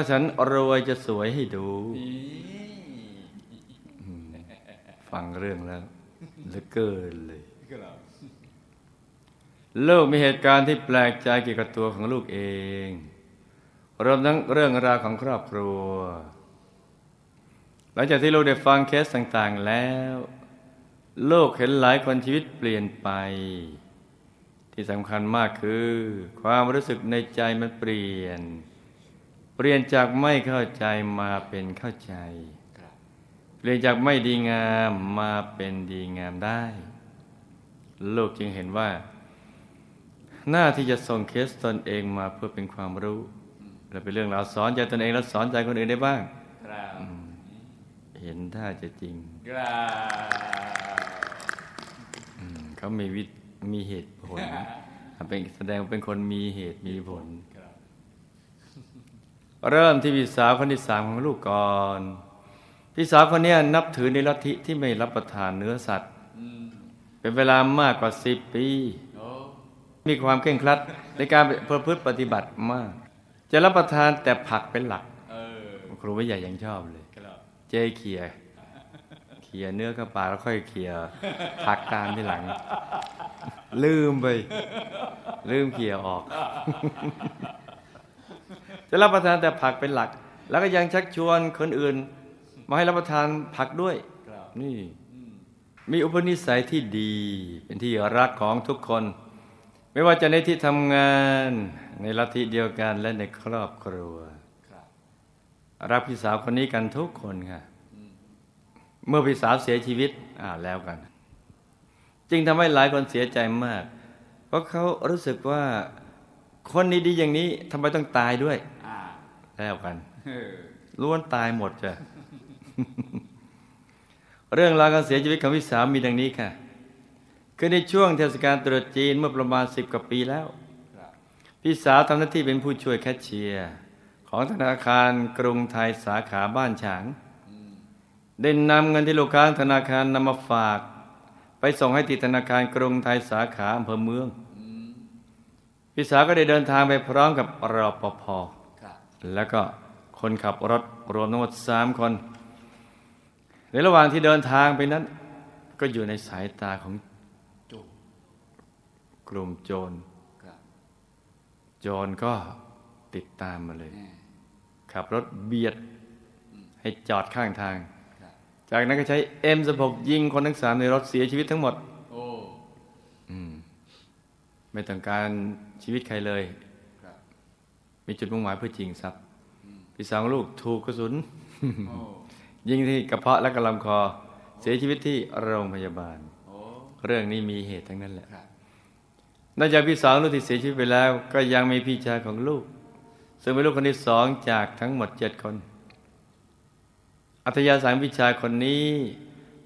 าฉันรวยจะสวยให้ดู ฟังเรื่องแล้วเหลือเกินเลยลูกมีเหตุการณ์ที่แปลกใจเกี่ยวกับตัวของลูกเอง รวมทั้งเรื่องราวของครอบครัว หลังจากที่ลูกได้ฟังเคสต่างๆแล้วโลกเห็นหลายคนชีวิตเปลี่ยนไป ที่สำคัญมากคือ ความรู้สึกในใจมันเปลี่ยนเปลี่ยนจากไม่เข้าใจมาเป็นเข้าใจ เปลี่ยนจากไม่ดีงามมาเป็นดีงามได้โลกจึงเห็นว่า หน้าที่จะส่งเคสตนเองมาเพื่อเป็นความรู้และเป็นเรื่องราวสอนใจตนเองและสอนใจคนอื่นได้บ้างครับเห็นท่าจะจริงครับอืมเขามีวิมีเหตุผลเป็นแสดงว่าเป็นคนมีเหตุมีผลครับ เริ่มที่พี่สาวคนที่สามของลูกก่อนพี่สาวคนเนี้ยนับถือในลัทธิที่ไม่รับประทานเนื้อสัตว์เป็นเวลามากกว่าสิบปี มีความเคร่งครัดในการประพฤติปฏิบัติมาก จะรับประทานแต่ผักเป็นหลักออครูไม่ใหญ่ยังชอบเลย เจเขี่ยเขี่ยเนื้อเข้าปาแล้วค่อยเขี่ยผักตามที่หลัง ลืมไป ลืมเขี่ยออก จะรับประทานแต่ผักเป็นหลัก แล้วก็ยังชักชวนคนอื่น มาให้รับประทานผักด้วยครับนี่อืมมีอุปนิสัยที่ดี เป็นที่รักของทุกคน ไม่ว่าจะในที่ทำงานในลัทธิเดียวกันและในครอบครัวครับรักพี่สาวคนนี้กันทุกคนค่ะอืมเมื่อพี่สาวเสียชีวิตอ่าแล้วกัน จึงทำให้หลายคนเสียใจมาก เพราะเขารู้สึกว่าคนนี้ดีอย่างนี้ทำไมต้องตายด้วยอ่า แล้วกันเออล้วนตายหมดจ้ะเรื่องราวการเสียชีวิตของพี่สาวมีดังนี้ค่ะ คือในช่วงเทศกาลตรุษจีนเมื่อประมาณสิบกว่าปีแล้วครับพี่สาวทำหน้าที่เป็นผู้ช่วยแคชเชียร์ ของธนาคารกรุงไทยสาขาบ้านฉางอืมได้นำเงินที่ลูกค้าธนาคารนำมาฝาก ไปส่งให้ที่ธนาคารกรุงไทยสาขาอำเภอเมืองอืมพี่สาวก็ได้เดินทางไปพร้อมกับรอปภครับ แล้วก็คนขับรถรวมทั้งหมดสามคน ในระหว่างที่เดินทางไปนั้น ก็อยู่ในสายตาของโจูกลุ่มโจรครับโจรก็ติดตามมาเลย ขับรถเบียดให้จอดข้างทาง จากนั้นก็ใช้ M16 ยิงคนทั้งสามในรถเสียชีวิตทั้งหมด โอ้อืมไม่ต้องการชีวิตใครเลย มีจุดมุ่งหมายเพื่อจริงทรัพย์พี่สาวของลูกถูกกระสุนโอ้ยิงที่กระเพาะและกระลำคอ เสียชีวิตที่โรงพยาบาลโอ้เรื่องนี้มีเหตุทั้งนั้นแหละครับนอกจากพี่สาวลูกที่เสียชีวิตไปแล้ว ก็ยังมีพี่ชายของลูก ซึ่งเป็นลูกคนที่สองจากทั้งหมดเจ็ดคน อัธยาศัยของพี่ชายคนนี้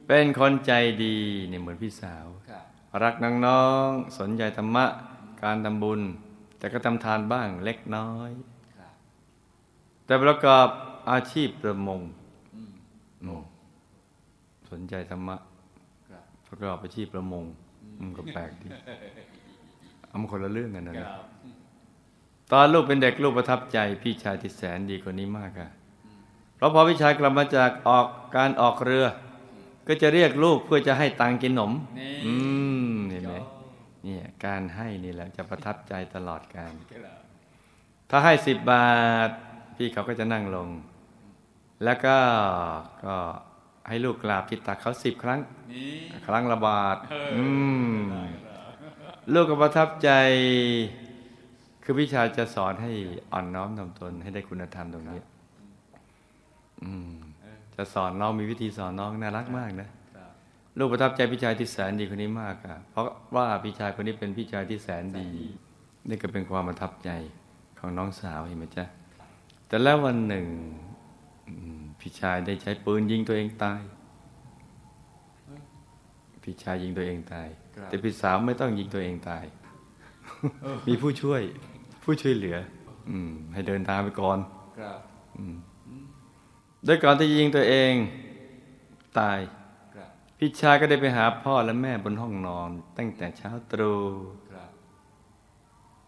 เป็นคนใจดีเนี่ยเหมือนพี่สาวครับรักน้องๆสนใจธรรมะ การทำบุญ แต่ก็ทำทานบ้างเล็กน้อยครับแต่ประกอบอาชีพประมงอืมโอ้สนใจธรรมะครับประกอบอาชีพประมงมันก็แปลกดีเอามาคนละเรื่องกันนะคเนี่ยรับตอนลูกเป็นเด็กลูกประทับใจ พี่ชายที่แสนดีคนนี้มากอะเพราะพอพี่ชายกลับมาจากออกการออกเรือ ก็จะเรียกลูกเพื่อจะให้ตังค์กินขนมนี่อืม เห็นไหมเนี่ยการให้นี่แหละจะประทับใจตลอดการครับถ้าให้สิบบาท พี่เขาก็จะนั่งลง แล้วก็ก็ให้ลูกกราบที่ตักเขาสิบครั้งนี่ครั้งละบาทเอออือืมลูกก็ประทับใจ คือพี่ชายจะสอนให้อ่อนน้อมทำตนให้ได้คุณธรรมตรงนี้อืมจะสอนน้องมีวิธีสอนน้องน่ารักมากนะครับ ลูกประทับใจพี่ชายที่แสนดีคนนี้มากอะเพราะว่าพี่ชายคนนี้เป็นพี่ชายที่แสนดี นี่ก็เป็นความประทับใจของน้องสาวเห็นไหมจ๊ะแต่แล้ววันหนึ่งอืมพพี่ชายได้ใช้ปืนยิงตัวเองตาย พี่ชายยิงตัวเองตายครับแต่พี่สาวไม่ต้องยิงตัวเองตาย มีผู้ช่วย ผู้ช่วยเหลือ อืม ให้เดินทางไปก่อนครับโดยก่อนที่จะยิงตัวเองตายครับ พี่ชายก็ได้ไปหาพ่อและแม่บนห้องนอน ตั้งแต่เช้าตรู่ครับ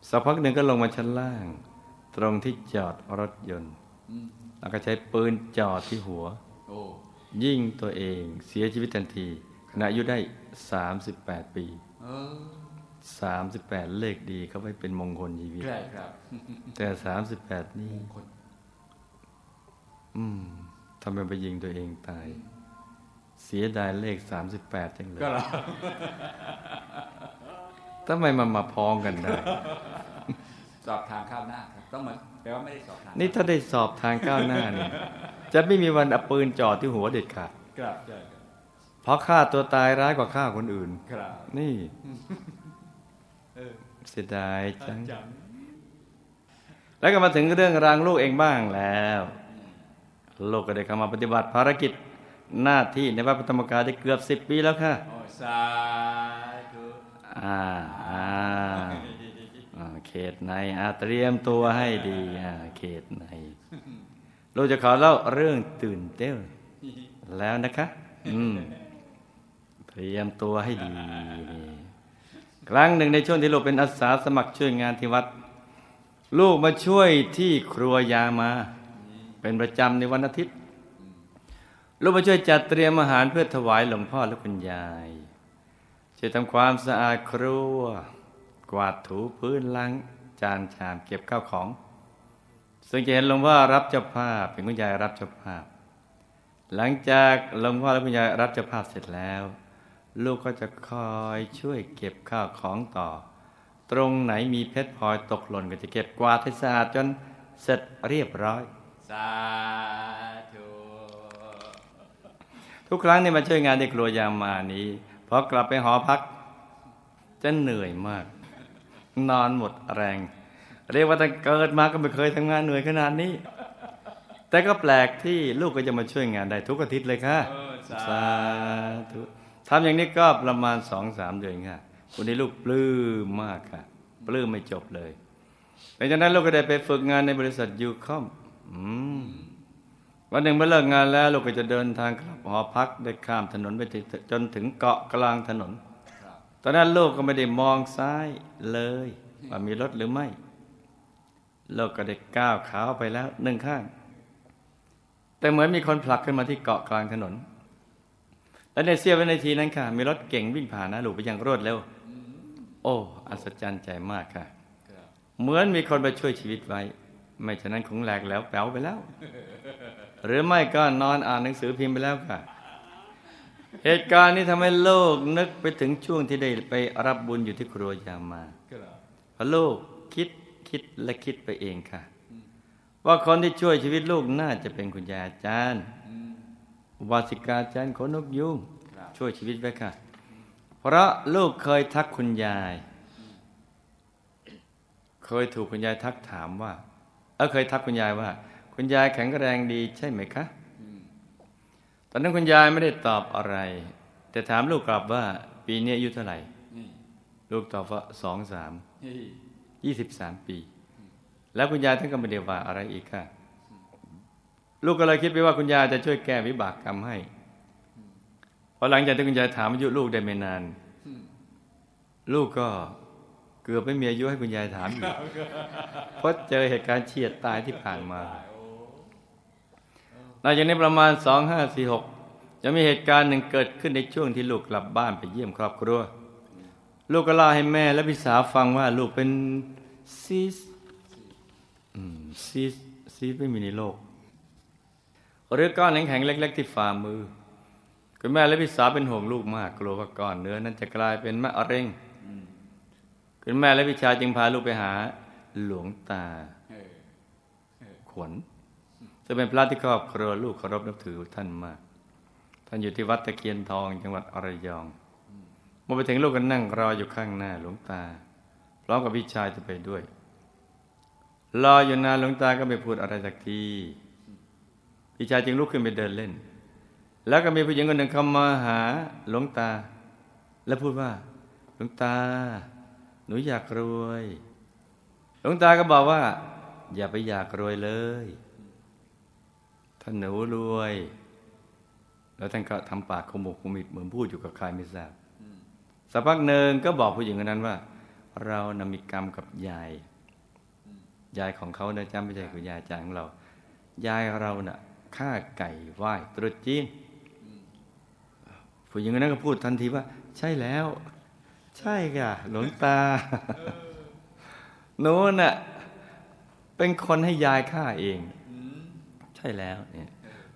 สักพักหนึ่งก็ลงมาชั้นล่าง ตรงที่จอดรถยนต์อืมแล้วก็ใช้ปืนจอดที่หัวโอ้ยิงตัวเองเสียชีวิตทันทีขณะอายุได้ 38 ปีเออ38เลขดีเขาไว้เป็นมงคลชีวิตใช่ครับ แต่38นี่คนอืมทำไมไปยิงตัวเองตาย เสียดายเลข 38จังเลยก็เหรอทำไมมันมาพ้องกันได้ สอบทางข้าวหน้าครับต้องเหมือนแปลว่าไม่ได้สอบทางนี่ถ้าได้สอบทางก้าวหน้าเนี่ยจะไม่มีวันเอาปืนจ่อที่หัวเด็ดขาดครับใช่ครับเพราะฆ่าตัวตายร้ายกว่าฆ่าคนอื่นครับนี่เออเสียดายจังจังแล้วก็มาถึงเรื่องรางลูกเองบ้างแล้ว ลูกก็ได้เข้ามาปฏิบัติภารกิจ หน้าที่ในวัดพระธรรมกายได้เกือบสิบปีแล้วค่ะโอ้สาธุอ่าอ่าอ่าเขตในอาเตรียมตัวให้ดีอ่าเขตในลูกจะขอเล่าเรื่องตื่นเต้นแล้วนะคะอืมเตรียมตัวให้ดีนี่ครั้งหนึ่งในช่วงที่ลูกเป็นอาสาสมัครช่วยงานที่วัด ลูกมาช่วยที่ครัวยามา เป็นประจำในวันอาทิตย์ ลูกมาช่วยจัดเตรียมอาหารเพื่อถวายหลวงพ่อและคุณยายช่วยทำความสะอาดครัว กวาดถูพื้นล้างจานชามเก็บข้าวของซึ่งจะเห็นหลวงพ่อรับเจ้าภาพเป็นคุณยายรับเจ้าภาพ หลังจากหลวงพ่อและคุณยายรับเจ้าภาพเสร็จแล้ว ลูกก็จะคอยช่วยเก็บข้าวของต่อ ตรงไหนมีเพชรพลอยตกหล่นก็จะเก็บกวาดให้สะอาดจนเสร็จเรียบร้อยสา ทุกครั้งที่มาช่วยงานในครัวยามานี้พอกลับไปหอพัก จะเหนื่อยมาก นอนหมดแรง เรียกว่าตั้งเกิดมาก็ไม่เคยทำงานเหนื่อยขนาดนี้ แต่ก็แปลกที่ลูกก็จะมาช่วยงานได้ทุกอาทิตย์เลยค่ะเออสาสาธุทำอย่างนี้ก็ประมาณสองสามเดือนค่ะวันนี้ลูกปลื้มมากค่ะปลื้มไม่จบเลยหลังจากนั้นลูกก็ได้ไปฝึกงานในบริษัทยูคอมอืม วันหนึ่งเมื่อเลิกงานแล้วลูกก็จะเดินทางกลับหอพักได้ข้ามถนนไปจนถึงเกาะกลางถนนครับตอนนั้นลูกก็ไม่ได้มองซ้ายเลย ว่ามีรถหรือไม่ลูกก็ได้ก้าวขาไปแล้วหนึ่งข้าง แต่เหมือนมีคนผลักขึ้นมาที่เกาะกลางถนน และในเสี้ยววินาทีนั้นค่ะ มีรถเก่งวิ่งผ่านหนะลูกไปอย่างรวดเร็ว โอ้อัศจรรย์ใจมากค่ะครับเหมือนมีคนมาช่วยชีวิตไว้ ไม่ฉะนั้นคงแหลกแล้วแป๋วไปแล้ว หรือไม่ก็นอนอ่านหนังสือพิมพ์ไปแล้วค่ะ เหตุการณ์นี้ทำให้โลกนึกไปถึงช่วงที่ได้ไปรับบุญอยู่ที่ครัวยามาพราะลูกคิดคิดและคิดไปเองค่ะ ว่าคนที่ช่วยชีวิตลูกน่าจะเป็นคุณยายอาจารย์วาสิกาอาจารย์ขนกยุงช่วยชีวิตไว้ค่ะ เพราะลูกเคยทักคุณยาย เคยถูกคุณยายทักถามว่าเออเคยทักคุณยายว่า คุณยายแข็งแรงดีใช่ไหมคะอืมตอนนั้นคุณยายไม่ได้ตอบอะไร แต่ถามลูกกลับว่า ปีนี้อายุเท่าไหร่นี่ลูกตอบว่าสองสามนี่ยี่สิบสามปี แล้วคุณยายท่านก็ไม่ได้ว่าอะไรอีกค่ะ ลูกก็เลยคิดไปว่าคุณยายจะช่วยแก้วิบากกรรมให้พอหลังจากที่คุณยายถามอายุลูกได้ไม่นานอืมลูกก็เกือบไม่มีอายุให้คุณยายถามอยู่เพราะเจอเหตุการณ์เฉียดตายที่ผ่านมา หลังจากนี้ประมาณสองห้าสี่หกจะมีเหตุการณ์หนึ่งเกิดขึ้นในช่วงที่ลูกกลับบ้านไปเยี่ยมครอบครัว ลูกก็เล่าให้แม่และพี่สาวฟังว่าลูกเป็นซีสอืมซีสซีสไม่มีในโลก หรือก้อนแข็งๆเล็ก ๆ ที่ฝ่ามือ คุณแม่และพี่สาวเป็นห่วงลูกมากกลัวว่าก้อนเนื้อนั้นจะกลายเป็นมะเร็งอืมคุณแม่และพี่ชายจึงพาลูกไปหาหลวงตาเออขวน จะเป็นพระที่ครอบครัวลูกเคารพนับถือท่านมาก ท่านอยู่ที่วัดตะเคียนทองจังหวัดอระยองเมื่อไปถึงลูกก็นั่งรออยู่ข้างหน้าหลวงตาพร้อมกับพี่ชายจะไปด้วย รออยู่นานหลวงตาก็ไม่พูดอะไรสักทีพี่ชายจึงลุกขึ้นไปเดินเล่น แล้วก็มีผู้หญิงคนหนึ่งเข้ามาหาหลวงตา แล้วพูดว่า หลวงตา หนูอยากรวย หลวงตาก็บอกว่า อย่าไปอยากรวยเลย ถ้านหนูรวย แล้วท่านก็ทำปากขมุกขมิบเหมือนพูดอยู่กับใครไม่ทราบสักพักหนึ่งก็บอกผู้หญิงคนนั้นว่า เรานมีกรรมกับยาย ยายของเขานะจำไม่ใช่คือยายจางของเรา ยายเราเนะ่ะฆ่าไก่ไหว้ตรุษจีนผู้หญิงคนนั้นก็พูดทันทีว่า ใช่แล้ว ใช่ค่ะหลวงตาหนูน่ะเป็นคนให้ยายฆ่าเอง ใช่แล้วเนี่ย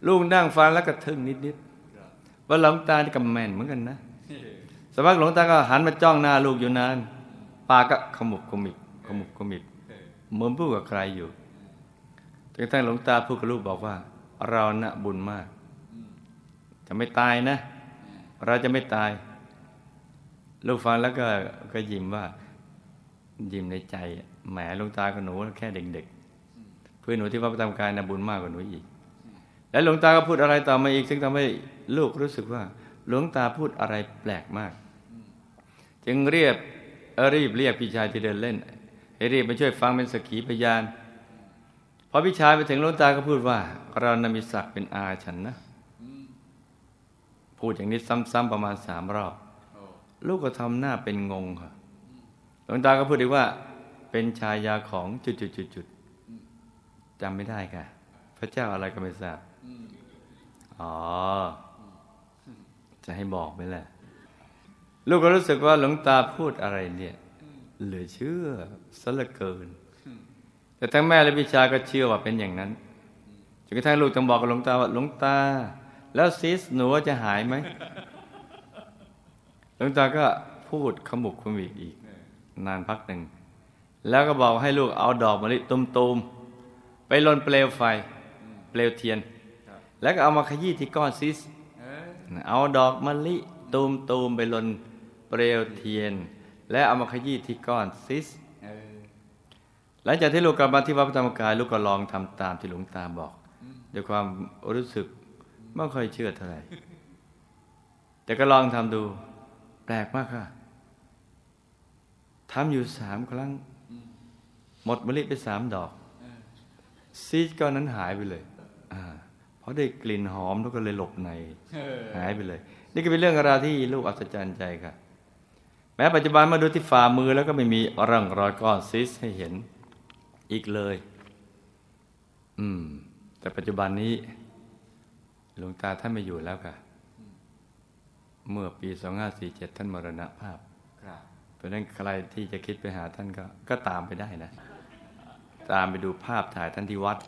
ลูกนั่งฟังแล้วก็ทึ่งนิดๆว่าหลวงตานี่ก็แม่นเหมือนกันนะสักพักหลวงตาก็หันมาจ้องหน้าลูกอยู่นานปากก็ขมุบขมิบขมุบขมิบเหมือนพูดกับใครอยู่จนกระทั่งหลวงตาพูดกับลูกบอกว่า เรานะ่ะบุญมาก จะไม่ตายนะ เราจะไม่ตาย ลูกฟังแล้วก็ก็ยิ้มว่ายิ้มในใจแหมหลวงตากับหนูแค่เด็กๆ คือนหนูที่วัดประจำกายนะบุญมากกว่าหนูอีก แล้วหลวงตาก็พูดอะไรต่อมาอีก ซึ่งทำให้ลูกรู้สึกว่า หลวงตาพูดอะไรแปลกมาก จึงเรียบรีบเรียกพี่ชายที่เดินเล่น ให้รีบมาช่วยฟังเป็นสกีพยานพอพี่ชายไปถึงหลวงตาก็พูดว่า เรานมีศักดิ์เป็นอาฉันนะพูดอย่างนี้ซ้ำๆประมาณสามรอบลูกก็ทำหน้าเป็นงงค่ะ หลวงตาก็พูดอีกว่า เป็นชายาของจุดๆๆ จำไม่ได้ค่ะ พระเจ้าอะไรก็ไม่ทราบอ๋อ จะให้บอกไหมล่ะ ลูกก็รู้สึกว่าหลวงตาพูดอะไรเนี่ย เหลือเชื่อสละเกิน แต่ทั้งแม่และพี่ชายก็เชื่อว่าเป็นอย่างนั้นจนกระทั่งลูกต้องบอกกับหลวงตาว่าหลวงตา แล้วซิสหนูว่าจะหายไหมหลวงตาก็พูดขมุกขมิบอีก นานพักหนึ่ง แล้วก็บอกให้ลูกเอาดอกมะลิตุมๆ ไปลนเปลวไฟ เปลวเทียน แล้วก็เอามาขยี้ที่ก้อนซิส เอาดอกมะลิตูมตูมๆไปลนเปลวเทียน และเอามาขยี้ที่ก้อนซิสหลังจากที่ลูกกลับมาที่วัดพระธรรมกายลูกก็ลองทำตามที่หลวงตาบอกด้วยความรู้สึกไม่ค่อยเชื่อเท่าไหร่แต่ก็ลองทำดู แปลกมากค่ะทำอยู่สามครั้ง หมดมะลิไปสามดอก ซีดก้อนนั้นหายไปเลยอาเพราะได้กลิ่นหอมแล้วก็เลยหลบในหายไปเลย นี่ก็เป็นเรื่องราวที่ลูกอัศจรรย์ใจครับแม้ปัจจุบันมาดูที่ฝ่ามือแล้วก็ไม่มีร่องรอยก้อนซิสให้เห็นอีกเลย อืม แต่ปัจจุบันนี้หลวงตาท่านไม่อยู่แล้วค่ะ เมื่อปี 2547 ท่านมรณภาพครับเพราะฉะนั้นใครที่จะคิดไปหาท่านก็ก็ตามไปได้นะ ตามไปดูภาพถ่ายท่านที่วัด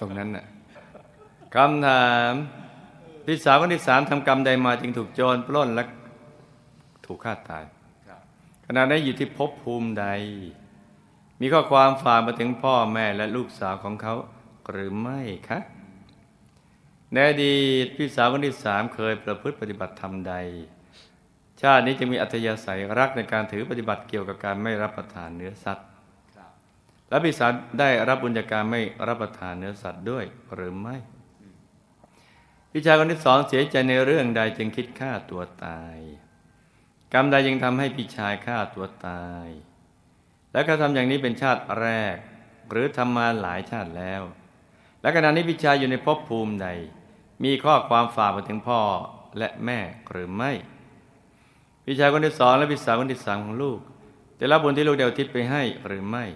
ตรงนั้นน่ะคำถามพี่สาวคนที่สามทำกรรมใดมาจึงถูกโจรปล้นและถูกฆ่าตายขณะนั้นอยู่ที่ภพภูมิใด มีข้อความฝากมาถึงพ่อแม่และลูกสาวของเขาหรือไม่คะในอดีตพี่สาวคนที่สามเคยประพฤติปฏิบัติธรรมใด ชาตินี้จะมีอัธยาศัยรักในการถือปฏิบัติเกี่ยวกับการไม่รับประทานเนื้อสัตว์ และพี่สาวได้รับบุญจากการไม่รับประทานเนื้อสัตว์ด้วยหรือไม่พี่ชายคนที่สองเสียใจในเรื่องใดจึงคิดฆ่าตัวตาย กรรมใดยังทำให้พี่ชายฆ่าตัวตาย และกระทำอย่างนี้เป็นชาติแรก หรือทำมาหลายชาติแล้ว และขณะนี้พี่ชายอยู่ในภพภูมิใด มีข้อความฝากมาถึงพ่อและแม่หรือไม่พี่ชายคนที่สองและพี่สาวคนที่สามของลูกได้รับบุญที่ลูกเดียวทิศไปให้หรือไม่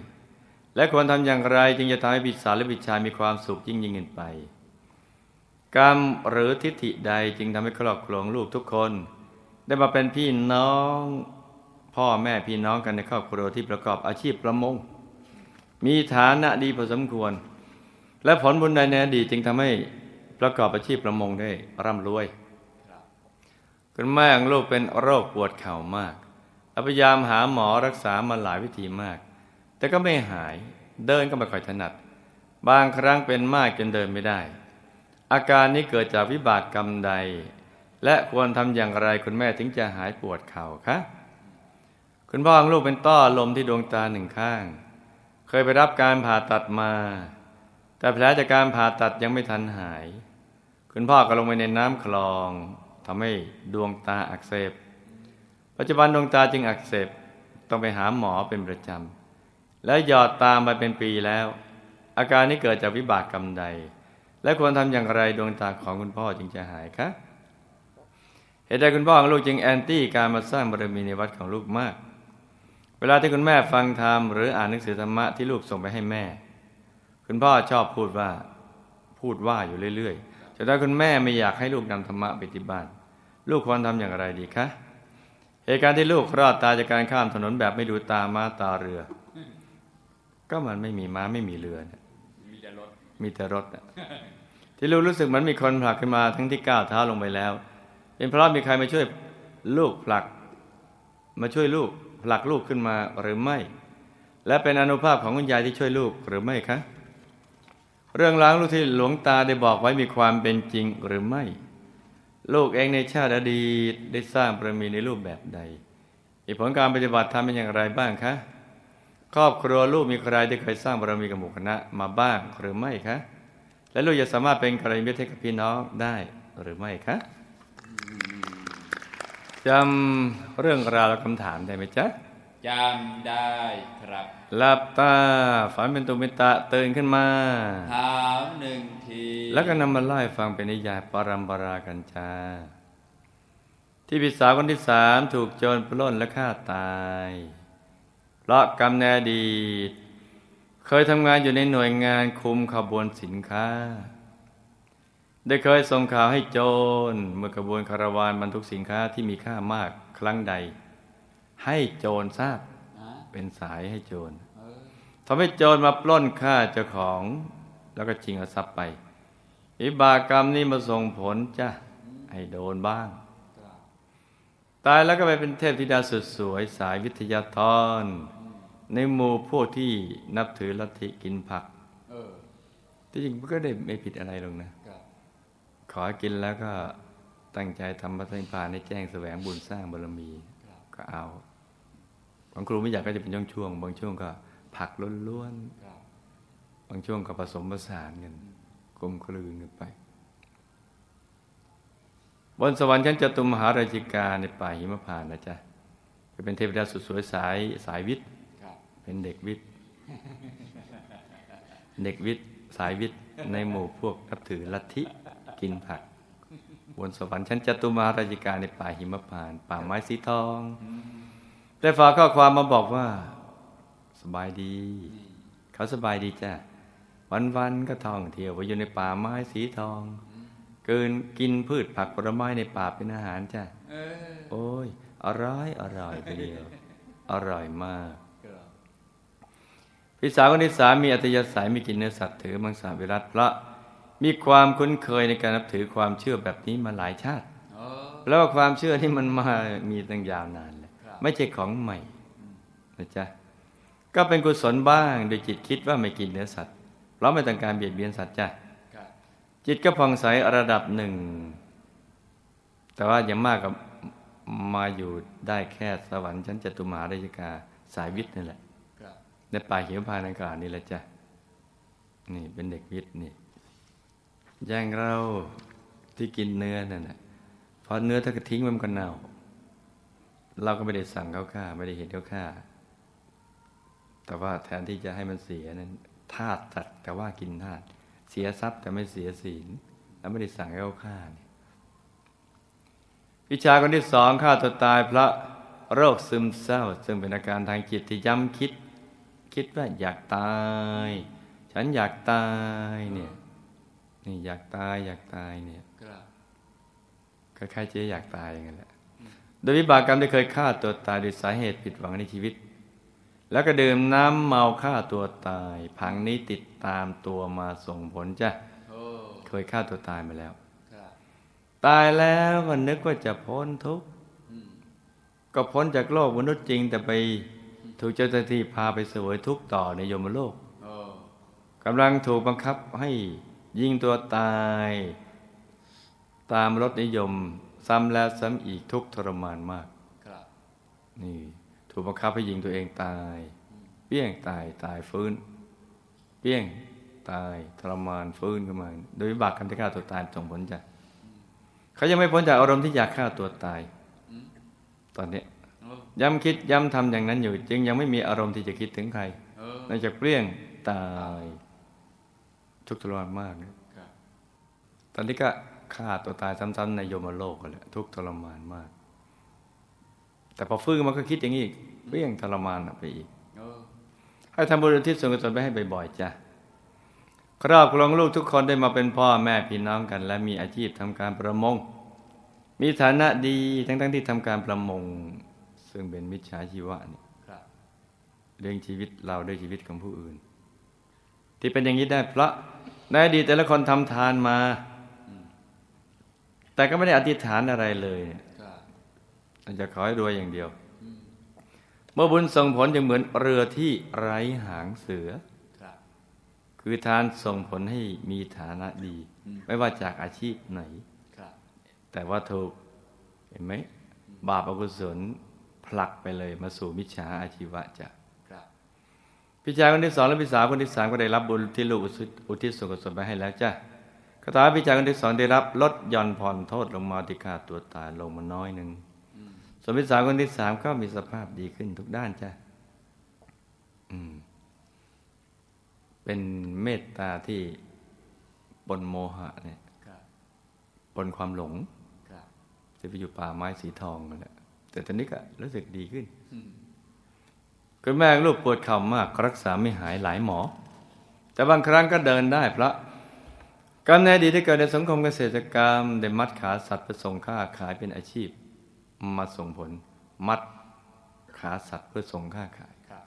และควรทำอย่างไรจึงจะทำให้พี่สาวและพี่ชายมีความสุขยิ่งยิ่งขึ้นไป กรรมหรือทิฏฐิใดจึงทำให้ครอบครัวของลูกทุกคน ได้มาเป็นพี่น้องพ่อแม่พี่น้องกันในครอบครัวที่ประกอบอาชีพประมง มีฐานะดีพอสมควร และผลบุญใดในอดีตจึงทำให้ประกอบอาชีพประมงได้ร่ำรวยคุณแม่ของลูกเป็นโรคปวดเข่ามากพยายามหาหมอรักษามาหลายวิธีมาก แต่ก็ไม่หายเดินก็ไม่ค่อยถนัด บางครั้งเป็นมากจนเดินไม่ได้ อาการนี้เกิดจากวิบากกรรมใด และควรทำอย่างไรคุณแม่ถึงจะหายปวดเข่าคะคุณพ่อของลูกเป็นต้อลมที่ดวงตาหนึ่งข้าง เคยไปรับการผ่าตัดมา แต่แผลจากการผ่าตัดยังไม่ทันหาย คุณพ่อก็ลงไปในน้ำคลองทำให้ดวงตาอักเสบ ปัจจุบันดวงตาจึงอักเสบต้องไปหาหมอเป็นประจำ และหยอดตามมาเป็นปีแล้ว อาการนี้เกิดจากวิบากกรรมใด และควรทำอย่างไรดวงตาของคุณพ่อจึงจะหายคะเหตุใดคุณพ่อของลูกจึงแอนตี้การมาสร้างบารมีในวัดของลูกมาก เวลาที่คุณแม่ฟังธรรมหรืออ่านหนังสือธรรมะที่ลูกส่งไปให้แม่ คุณพ่อชอบพูดว่าพูดว่าอยู่เรื่อยๆแต่ถ้าคุณแม่ไม่อยากให้ลูกนำธรรมะไปที่บ้าน ลูกควรทำอย่างไรดีคะ เหตุการณ์ที่ลูกรอดตายจากการข้ามถนนแบบไม่ดูตามาตาเรือ ก็มันไม่มีม้าไม่มีเรือเนี่ยมีแต่รถมีแต่รถน่ะที่ลูกรู้สึกเหมือนมีคนผลักขึ้นมาทั้งที่ก้าวเท้าลงไปแล้ว เป็นเพราะมีใครมาช่วยลูกผลัก มาช่วยลูกผลักลูกขึ้นมาหรือไม่ และเป็นอนุภาพของคุณยายที่ช่วยลูกหรือไม่คะเรื่องราวลูกที่หลวงตาได้บอกไว้มีความเป็นจริงหรือไม่ ลูกเองในชาติอดีตได้สร้างบารมีในรูปแบบใดมีผลการปฏิบัติทำเป็นอย่างไรบ้างคะ ครอบครัวลูกมีใครที่เคยสร้างบารมีกับหมู่คณะมาบ้างหรือไม่คะ และลูกจะสามารถเป็นกัลยาณมิตรให้กับพี่น้องได้หรือไม่คะจำเรื่องราวและคำถามได้ไหมจ๊ะจำได้ครับหลับตาฝันเป็นตุมิตะตื่นขึ้นมาถามหนึ่งที แล้วก็นำมาไล่าให้ฟังเป็นนิยายปรัมปรากันจา ที่พี่สาวคนที่สามถูกโจรปล้นและฆ่าตาย เพราะกรรมในอดีต เคยทำงานอยู่ในหน่วยงานคุมขบวนสินค้า ได้เคยส่งข่าวให้โจรเมื่อขบวนคาราวานบรรทุกสินค้าที่มีค่ามากครั้งใด ให้โจรทราบเป็นสายให้โจรทำให้โจรมาปล้นฆ่าเจ้าของ แล้วก็ชิงเอาทรัพย์ไปอิบากรรมนี้มาส่งผลจ้ะให้โดนบ้าง ตายแล้วก็ไปเป็นเทพธิดาสุดสวยสายวิทยาธร ในหมู่พวกที่นับถือลัทธิกินผักเออที่จริงมันก็ได้ไม่ผิดอะไรหรอกนะครับขอกินแล้วก็ตั้งใจทำพระนิพพานให้แจ้งแสวงบุญสร้างบารมีครับก็เอาบางครูไม่อยากก็จะเป็นช่วงๆบางช่วงก็ผักล้วนๆครับบางช่วงก็ผสมผสานกันกลมกลืนกันไป บนสวรรค์ชั้นจตุมหาราชิกาในป่าหิมพานต์นะจ๊ะจะเป็นเทพธิดาสุดสวยสายสายวิทย์ครับ เป็นเด็กวิทย์ เด็กวิทย์ สายวิทย์ ในหมู่พวกนับถือลัทธิกินผัก บนสวรรค์ชั้นจตุมหาราชิกาในป่าหิมพานต์ป่าไม้สีทอง ได้ฝากข้อความมาบอกว่า สบายดี เขาสบายดีจ้ะ วันๆก็ท่องเที่ยวไปอยู่ในป่าไม้สีทอง เกินกินพืชผักผลไม้ในป่าเป็นอาหารจ้ะเออโอ้ยอร่อยอร่อยไปเดียวอร่อยมากครับ พี่สาวคนที่สามมีอัตยาศัยมีกินเนื้อสัตว์ถือมังสวิรัตเพราะมีความคุ้นเคยในการนับถือความเชื่อแบบนี้มาหลายชาติเออแล้วว่าความเชื่อที่มันมามีตั้งยาวนานเลยครับไม่ใช่ของใหม่นะจ๊ะก็เป็นกุศลบ้างโดยจิตคิดว่าไม่กินเนื้อสัตว์เพราะไม่ต้องการเบียดเบียนสัตว์จ้ะครับจิตก็ผ่องใสระดับหนึ่ง แต่ว่าอย่างมากก็มาอยู่ได้แค่สวรรค์ชั้นจตุมหาราชิกาสายวิทย์นี่แหละครับ ในป่าเขียวพานอากาศนี่แหละจ้ะนี่เป็นเด็กวิทย์นี่อย่างเราที่กินเนื้อนั่นนะพอเนื้อถ้าก็ทิ้งมันก็เน่า เราก็ไม่ได้สั่งเขาฆ่า ไม่ได้เห็นเขาฆ่า แต่ว่าแทนที่จะให้มันเสียนั้นธาตุสัตว์แต่ว่ากินธาตุเสียทรัพย์แต่ไม่เสียศีลแล้วไม่ได้สั่งให้เขาฆ่าวิชาคนที่สองฆ่าตัวตายเพราะโรคซึมเศร้า ซึ่งเป็นอาการทางจิตที่ย้ำคิด คิดว่าอยากตาย ฉันอยากตายเนี่ยนี่อยากตายอยากตายเนี่ยครับคล้ายๆเจ๊อยากตายอย่างนั้นแหละโดยวิบากกรรมได้เคยฆ่าตัวตายโดยสาเหตุผิดหวังในชีวิต แล้วก็ดื่มน้ำเมาฆ่าตัวตาย ผังนี้ติดตามตัวมาส่งผลจ้ะโอ้เคยฆ่าตัวตายมาแล้วครับตายแล้วก็นึกว่าจะพ้นทุกข์อืมก็พ้นจากโลกมนุษย์จริงแต่ไป ถูกเจ้าหน้าที่พาไปเสวยทุกข์ต่อในยมโลกโอ้กำลังถูกบังคับให้ยิงตัวตาย ตามรสนิยม ซ้ำแล้วซ้ำอีกทุกข์ทรมานมากครับนี่ถูกบังคับให้ยิงตัวเองตาย เปี้ยงตายตายฟื้น เปี้ยงตายทรมานฟื้นขึ้นมา โดยวิบากกรรมที่ฆ่าตัวตายส่งผลจ้ะเขายังไม่พ้นจากอารมณ์ที่อยากฆ่าตัวตายอืมตอนเนี้ ยเออย้ำคิดย้ำทำอย่างนั้นอยู่ จึงยังไม่มีอารมณ์ที่จะคิดถึงใครเออนอกจากเปรี้ยงตายทุกข์ทรมานมากนะครับตอนนี้ก็ฆ่าตัวตายซ้ำๆในโยมโลกกันแหละทุกข์ทรมานมาก แต่พอฟื้นมันก็คิดอย่างนี้อีกเปรี้ยงทรมานออกไปอีกเออให้ทำบุญอุทิศส่วนกุศลไปให้บ่อยๆจ้ะครอบครองลูกทุกคนได้มาเป็นพ่อแม่พี่น้องกัน และมีอาชีพทำการประมง มีฐานะดีทั้งๆที่ทำการประมง ซึ่งเป็นมิจฉาชีวะนี่ครับเลี้ยงชีวิตเราด้วยชีวิตของผู้อื่น ที่เป็นอย่างนี้ได้เพราะในอดีตแต่ละคนทำทานมา แต่ก็ไม่ได้อธิษฐานอะไรเลยเนี่ยครับอาจจะขอให้รวยอย่างเดียว เมื่อบุญส่งผลจะเหมือนเรือที่ไร้หางเสือครับคือทานส่งผลให้มีฐานะดีอืมไม่ว่าจากอาชีพไหนครับแต่ว่าถูกเห็นไหมบาปอกุศล ผลักไปเลยมาสู่มิจฉาอาชีวะจ้ะครับพี่ชายคนที่สองและพี่สาวคนที่สามก็ได้รับบุญที่ลูกอุทิศอุทิศส่วนกุศลไปให้แล้วจ้ะคาถาพี่ชายคนที่สองได้รับลดหย่อนผ่อนโทษลงมาที่ฆ่าตัวตายลงมาน้อยหนึ่งอืมส่วนพี่สาวคนที่สามก็มีสภาพดีขึ้นทุกด้านจ้ะอืมเป็นเมตตาที่ปนโมหะเนี่ยครับปนความหลงครับจะไปอยู่ป่าไม้สีทองกันแหละ แต่ตอนนี้ก็รู้สึกดีขึ้นอืมคุณแม่ลูกปวดเข่ามากรักษาไม่หายหลายหมอ แต่บางครั้งก็เดินได้เพราะกรรมในอดีตที่เกิดในสังคมเกษตรกรรมได้มัดขาสัตว์ไปส่งค่าขายเป็นอาชีพ มาส่งผล มัดขาสัตว์เพื่อส่งค่าขายครับ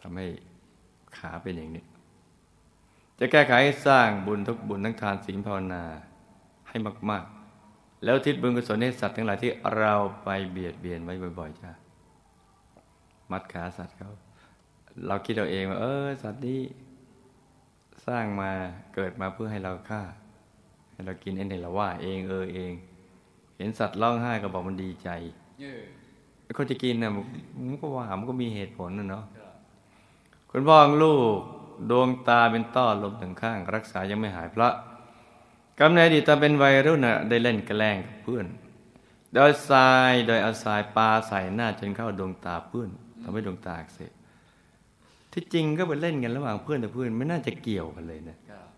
ทำให้ขาเป็นอย่างนี้ จะแก้ไขให้สร้างบุญทุกบุญทั้งทานศีลภาวนาให้มาก ๆ แล้วทิศบุญกุศลให้สัตว์ทั้งหลายที่เราไปเบียดเบียนไว้บ่อยๆจ้ามัดขาสัตว์เขาเราคิดเอาเองว่าเออสัตว์นี้สร้างมาเกิดมาเพื่อให้เราฆ่า ให้เรากินเองให้เราว่าเองเออเอง เห็นสัตว์ร้องไห้ก็บอกมันดีใจเออแล้วคนจะกินนะมันก็ว่ามันก็มีเหตุผลนะเนาะครับคุณพ่อของลูกดวงตาเป็นต้อลมถึงข้าง รักษายังไม่หายเพราะ กำเนิดอดีตตอนเป็นวัยรุ่นน่ะได้เล่นแกล้งกับเพื่อน โดยทรายโดยเอาทรายปาใส่หน้าจนเข้าดวงตาเพื่อนทำให้ดวงตาอักเสบที่จริงก็ไปเล่นกันระหว่างเพื่อนกับเพื่อนไม่น่าจะเกี่ยวกันเลยนะครับ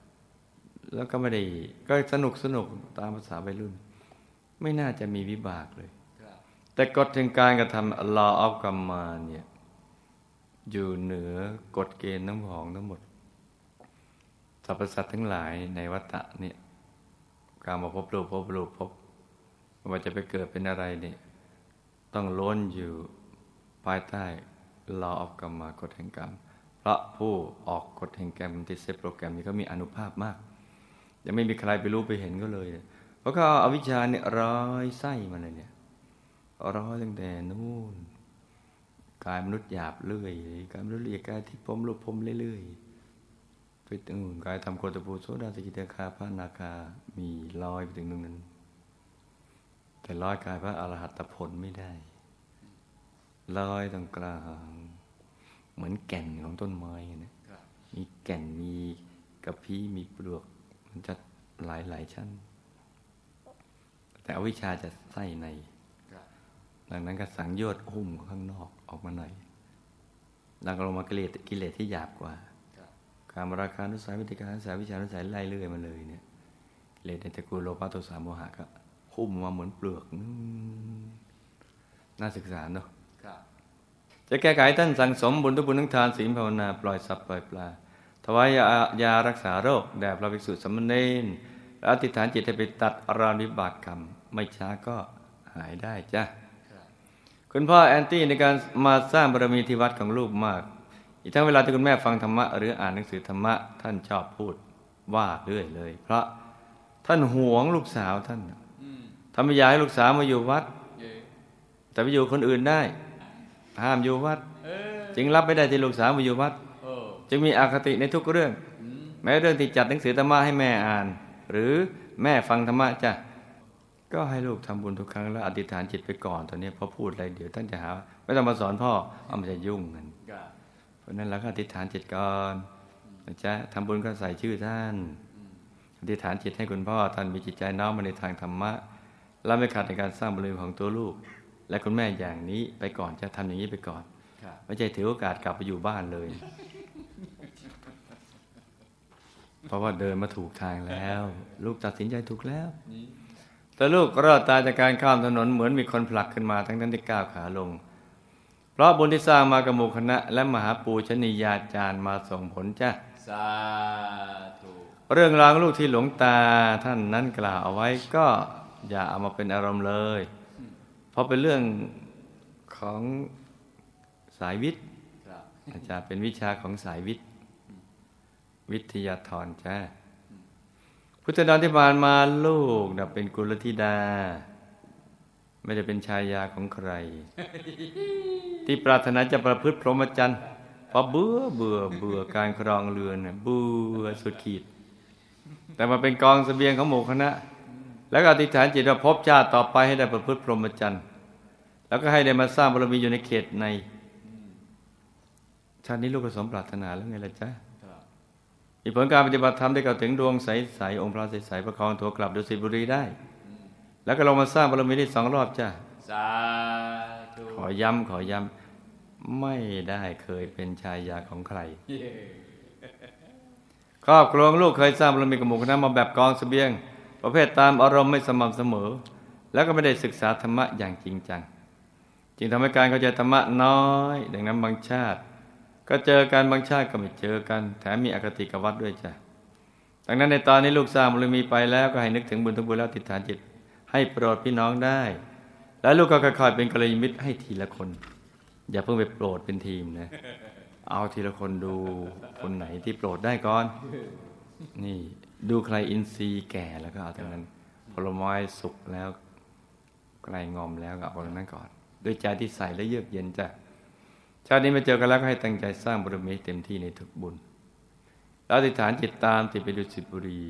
แล้วก็ไม่ได้ก็สนุกสนุกตามภาษาวัยรุ่น ไม่น่าจะมีวิบากเลยครับแต่กฎแห่งการกระทำ law of กรรมมาเนี่ยอยู่เหนือกฎเกณฑ์ทั้งของทั้งหมดสรรพสัตว์ทั้งหลายในวัฏฏะเนี่ย การมาพบรูปพบรูปพบว่าจะไปเกิดเป็นอะไรนี่ต้องล้วนอยู่ภายใต้ law of กรรมมากฎแห่งกรรม เพราะผู้ออกกฎแห่งกรรมที่เซตโปรแกรมนี้ก็มีอนุภาพมาก ยังไม่มีใครไปรู้ไปเห็นก็เลย เพราะเขาเอาวิชาเนี่ยร้อยไส้มาเลยเนี่ยร้อยตั้งแต่นู่นกายมนุษย์หยาบเรื่อยกายมนุษย์ละเอียดกายที่พรหมรูปพรมเรื่อยๆ ไปถึงนู่นกายทำโคตรภูโสดาสกิทาคาพระนาคามีลอยไปถึงตรงนั้น แต่ลอยกายพระอรหัตผลไม่ได้ลอยตรงกลางเหมือนแก่นของต้นไม้นะมีแก่นมีกระพี้มีปลือกมันจะหลายหลายชั้น แต่อวิชาจะไส้ในครับดังนั้นก็สังโยชน์หุ้มข้างนอกออกมาหน่อยแล้วก็ลงมากิเลสกิเลสที่หยาบกว่า การมราคานุสัยวิติการนุสัยวิชานุสัยไล่เรื่อยมาเลยเนี่ยกิเลสในตระกูลโลภะโทสะโมหะก็หุ้มมาเหมือนเปลือกนู่นน่าศึกษาเนาะครับจะแก้ไขท่านสั่งสมบุญทุกบุญทั้งทานศีลภาวนาปล่อยสัตว์ปล่อยปลาถวายยายารักษาโรคแด่พระภิกษุสามเณรและอธิษฐานจิตให้ไปตัดอารามวิบากกรรม ไม่ช้าก็หายได้จ้ะครับคุณพ่อแอนตี้ในการมาสร้างบารมีที่วัดของลูกมาก อีกทั้งเวลาที่คุณแม่ฟังธรรมะหรืออ่านหนังสือธรรมะท่านชอบพูดว่าเรื่อยเลย เพราะท่านหวงลูกสาวท่านอืมทำไม่อยากให้ลูกสาวมาอยู่วัดเออแต่ไปอยู่คนอื่นได้ ห้ามอยู่วัดเออจึงรับไม่ได้ที่ลูกสาวมาอยู่วัดเออจึงมีอคติในทุกเรื่องอืมแม้เรื่องที่จัดหนังสือธรรมะให้แม่อ่าน หรือแม่ฟังธรรมะจ้ะก็ให้ลูกทำบุญทุกครั้งแล้วอธิษฐานจิตไปก่อนตอนนี้พอพูดอะไรเดี๋ยวท่านจะหา ไม่ต้องมาสอนพ่อเอามันจะยุ่งกันครับ เพราะฉะนั้นเราก็อธิษฐานจิตก่อนในนะจ๊ะทำบุญก็ใส่ชื่อท่าน อธิษฐานจิตให้คุณพ่อท่านมีจิตใจน้อมมาในทางธรรมะ และไม่ขัดในการสร้างบารมีของตัวลูก และคุณแม่อย่างนี้ไปก่อนจะทำอย่างนี้ไปก่อนครับไม่ใช่ถือโอกาสกลับไปอยู่บ้านเลย เพราะว่าเดินมาถูกทางแล้ว ลูกตัดสินใจถูกแล้วนี่แต่ลูกรอดตายจากการข้ามถนนเหมือนมีคนผลักขึ้นมาทั้งนั้นที่ก้าวขาลงเพ ราะบุญที่สร้างมากับหมู่คณะ และมหาปูชนียาจารย์มาส่งผลจ้ะสาธุเรื่องราวของลูกที่หลวงตาท่านนั้นกล่าวเอาไว้ก็อย่าเอามาเป็นอารมณ์เลย เพราะเป็นเรื่องของสายวิทย์ครับอาจารย์เป็นวิชาของสายวิทย์ วิทยาธรจ้าพุทธดอนที่ผ่านมาลูกนะเป็นกุลธิดา ไม่ได้เป็นชายาของใคร ที่ปรารถนาจะประพฤติพรหมจรรย์เพราะเบื่อเบื่อเบื่อการครองเรือนน่ะเบื่อสุดขีด แต่มาเป็นกองเสบียงของหมู่คณะ แล้วก็อธิษฐานจิตว่าพบชาติต่อไปให้ได้ประพฤติพรหมจรรย์แล้วก็ให้ได้มาสร้างบารมีอยู่ในเขตใน ชาตินี้ลูกก็สมปรารถนาแล้วไงล่ะจ๊ะอีกผลการปฏิบัติธรรมได้เข้าวถึงดวงใสๆองค์พระใสๆประคองตัวกลับดุสิตบุรีได้ แล้วก็ลงมาสร้างบารมีได้สองรอบจ้ะสาธุขอย้ำขอย้ำไม่ได้เคยเป็นชายาของใครเย้ครอบครัวของลูกเคยสร้างบารมีกับหมู่คณะมาแบบกองเสบียง ประเภทตามอารมณ์ไม่สม่ำเสมอ แล้วก็ไม่ได้ศึกษาธรรมะอย่างจริงจัง จึงทำให้การเข้าใจธรรมะน้อย ดังนั้นบางชาติ ก็เจอกันบางชาติก็ไม่เจอกัน แถมมีอคติกับวัดด้วยจ้ะดังนั้นในตอนนี้ลูกสร้างบารมีไปแล้วก็ให้นึกถึงบุญทุกบุญแล้วติดฐานจิต ให้โปรดพี่น้องได้ แล้วลูกก็ค่อยๆเป็นกัลยาณมิตรให้ทีละคน อย่าเพิ่งไปโปรดเป็นทีมนะ เอาทีละคนดูคนไหนที่โปรดได้ก่อน นี่ดูใครอินทรีย์แก่แล้วก็เอาตรงนั้นผลไม้สุกแล้วใกลงอมแล้วก็เอาตรงนั้นก่อนด้วยใจที่ใสและเยือกเย็นจ้ะชาตินี้มาเจอกันแล้วก็ให้ตั้งใจสร้างบารมีเต็มที่ในทุกบุญแล้วอธิษฐานจิตตามติดไปดูสิตบุรี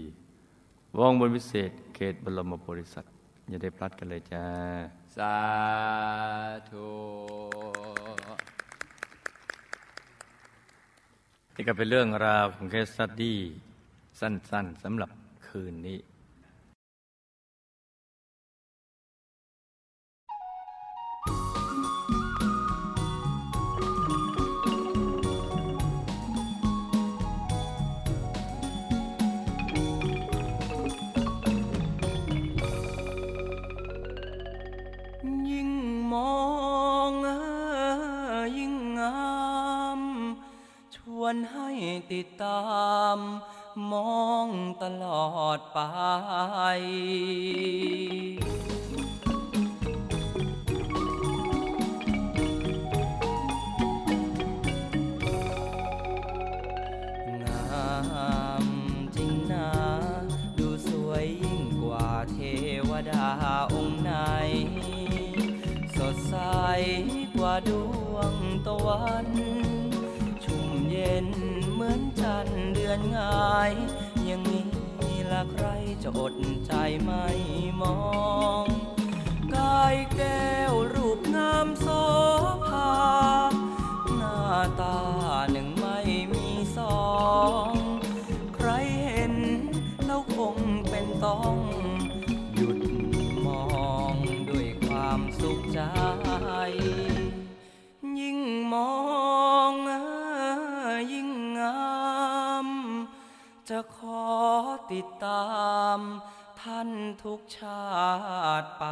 วงบนวิเศษเขตบรมโพธิสัตว์ อย่าได้พลัดกันเลยจ้า สาธุนี่ก็เป็นเรื่องราวของเคสสตดี้สั้นๆสำหรับคืนนี้ กว่าดวงตะวัน ชุ่มเย็นเหมือนจันเดือนงาย อย่างนี้ละใครจะอดใจไม่มองกายแก้วรูปงามโสภาหน้าตาหนึ่งไม่มีสอง ใครเห็นแล้วคงเป็นต้อง มองเอ่ยิ่งงาม จะขอติดตามท่านทุกชาติไป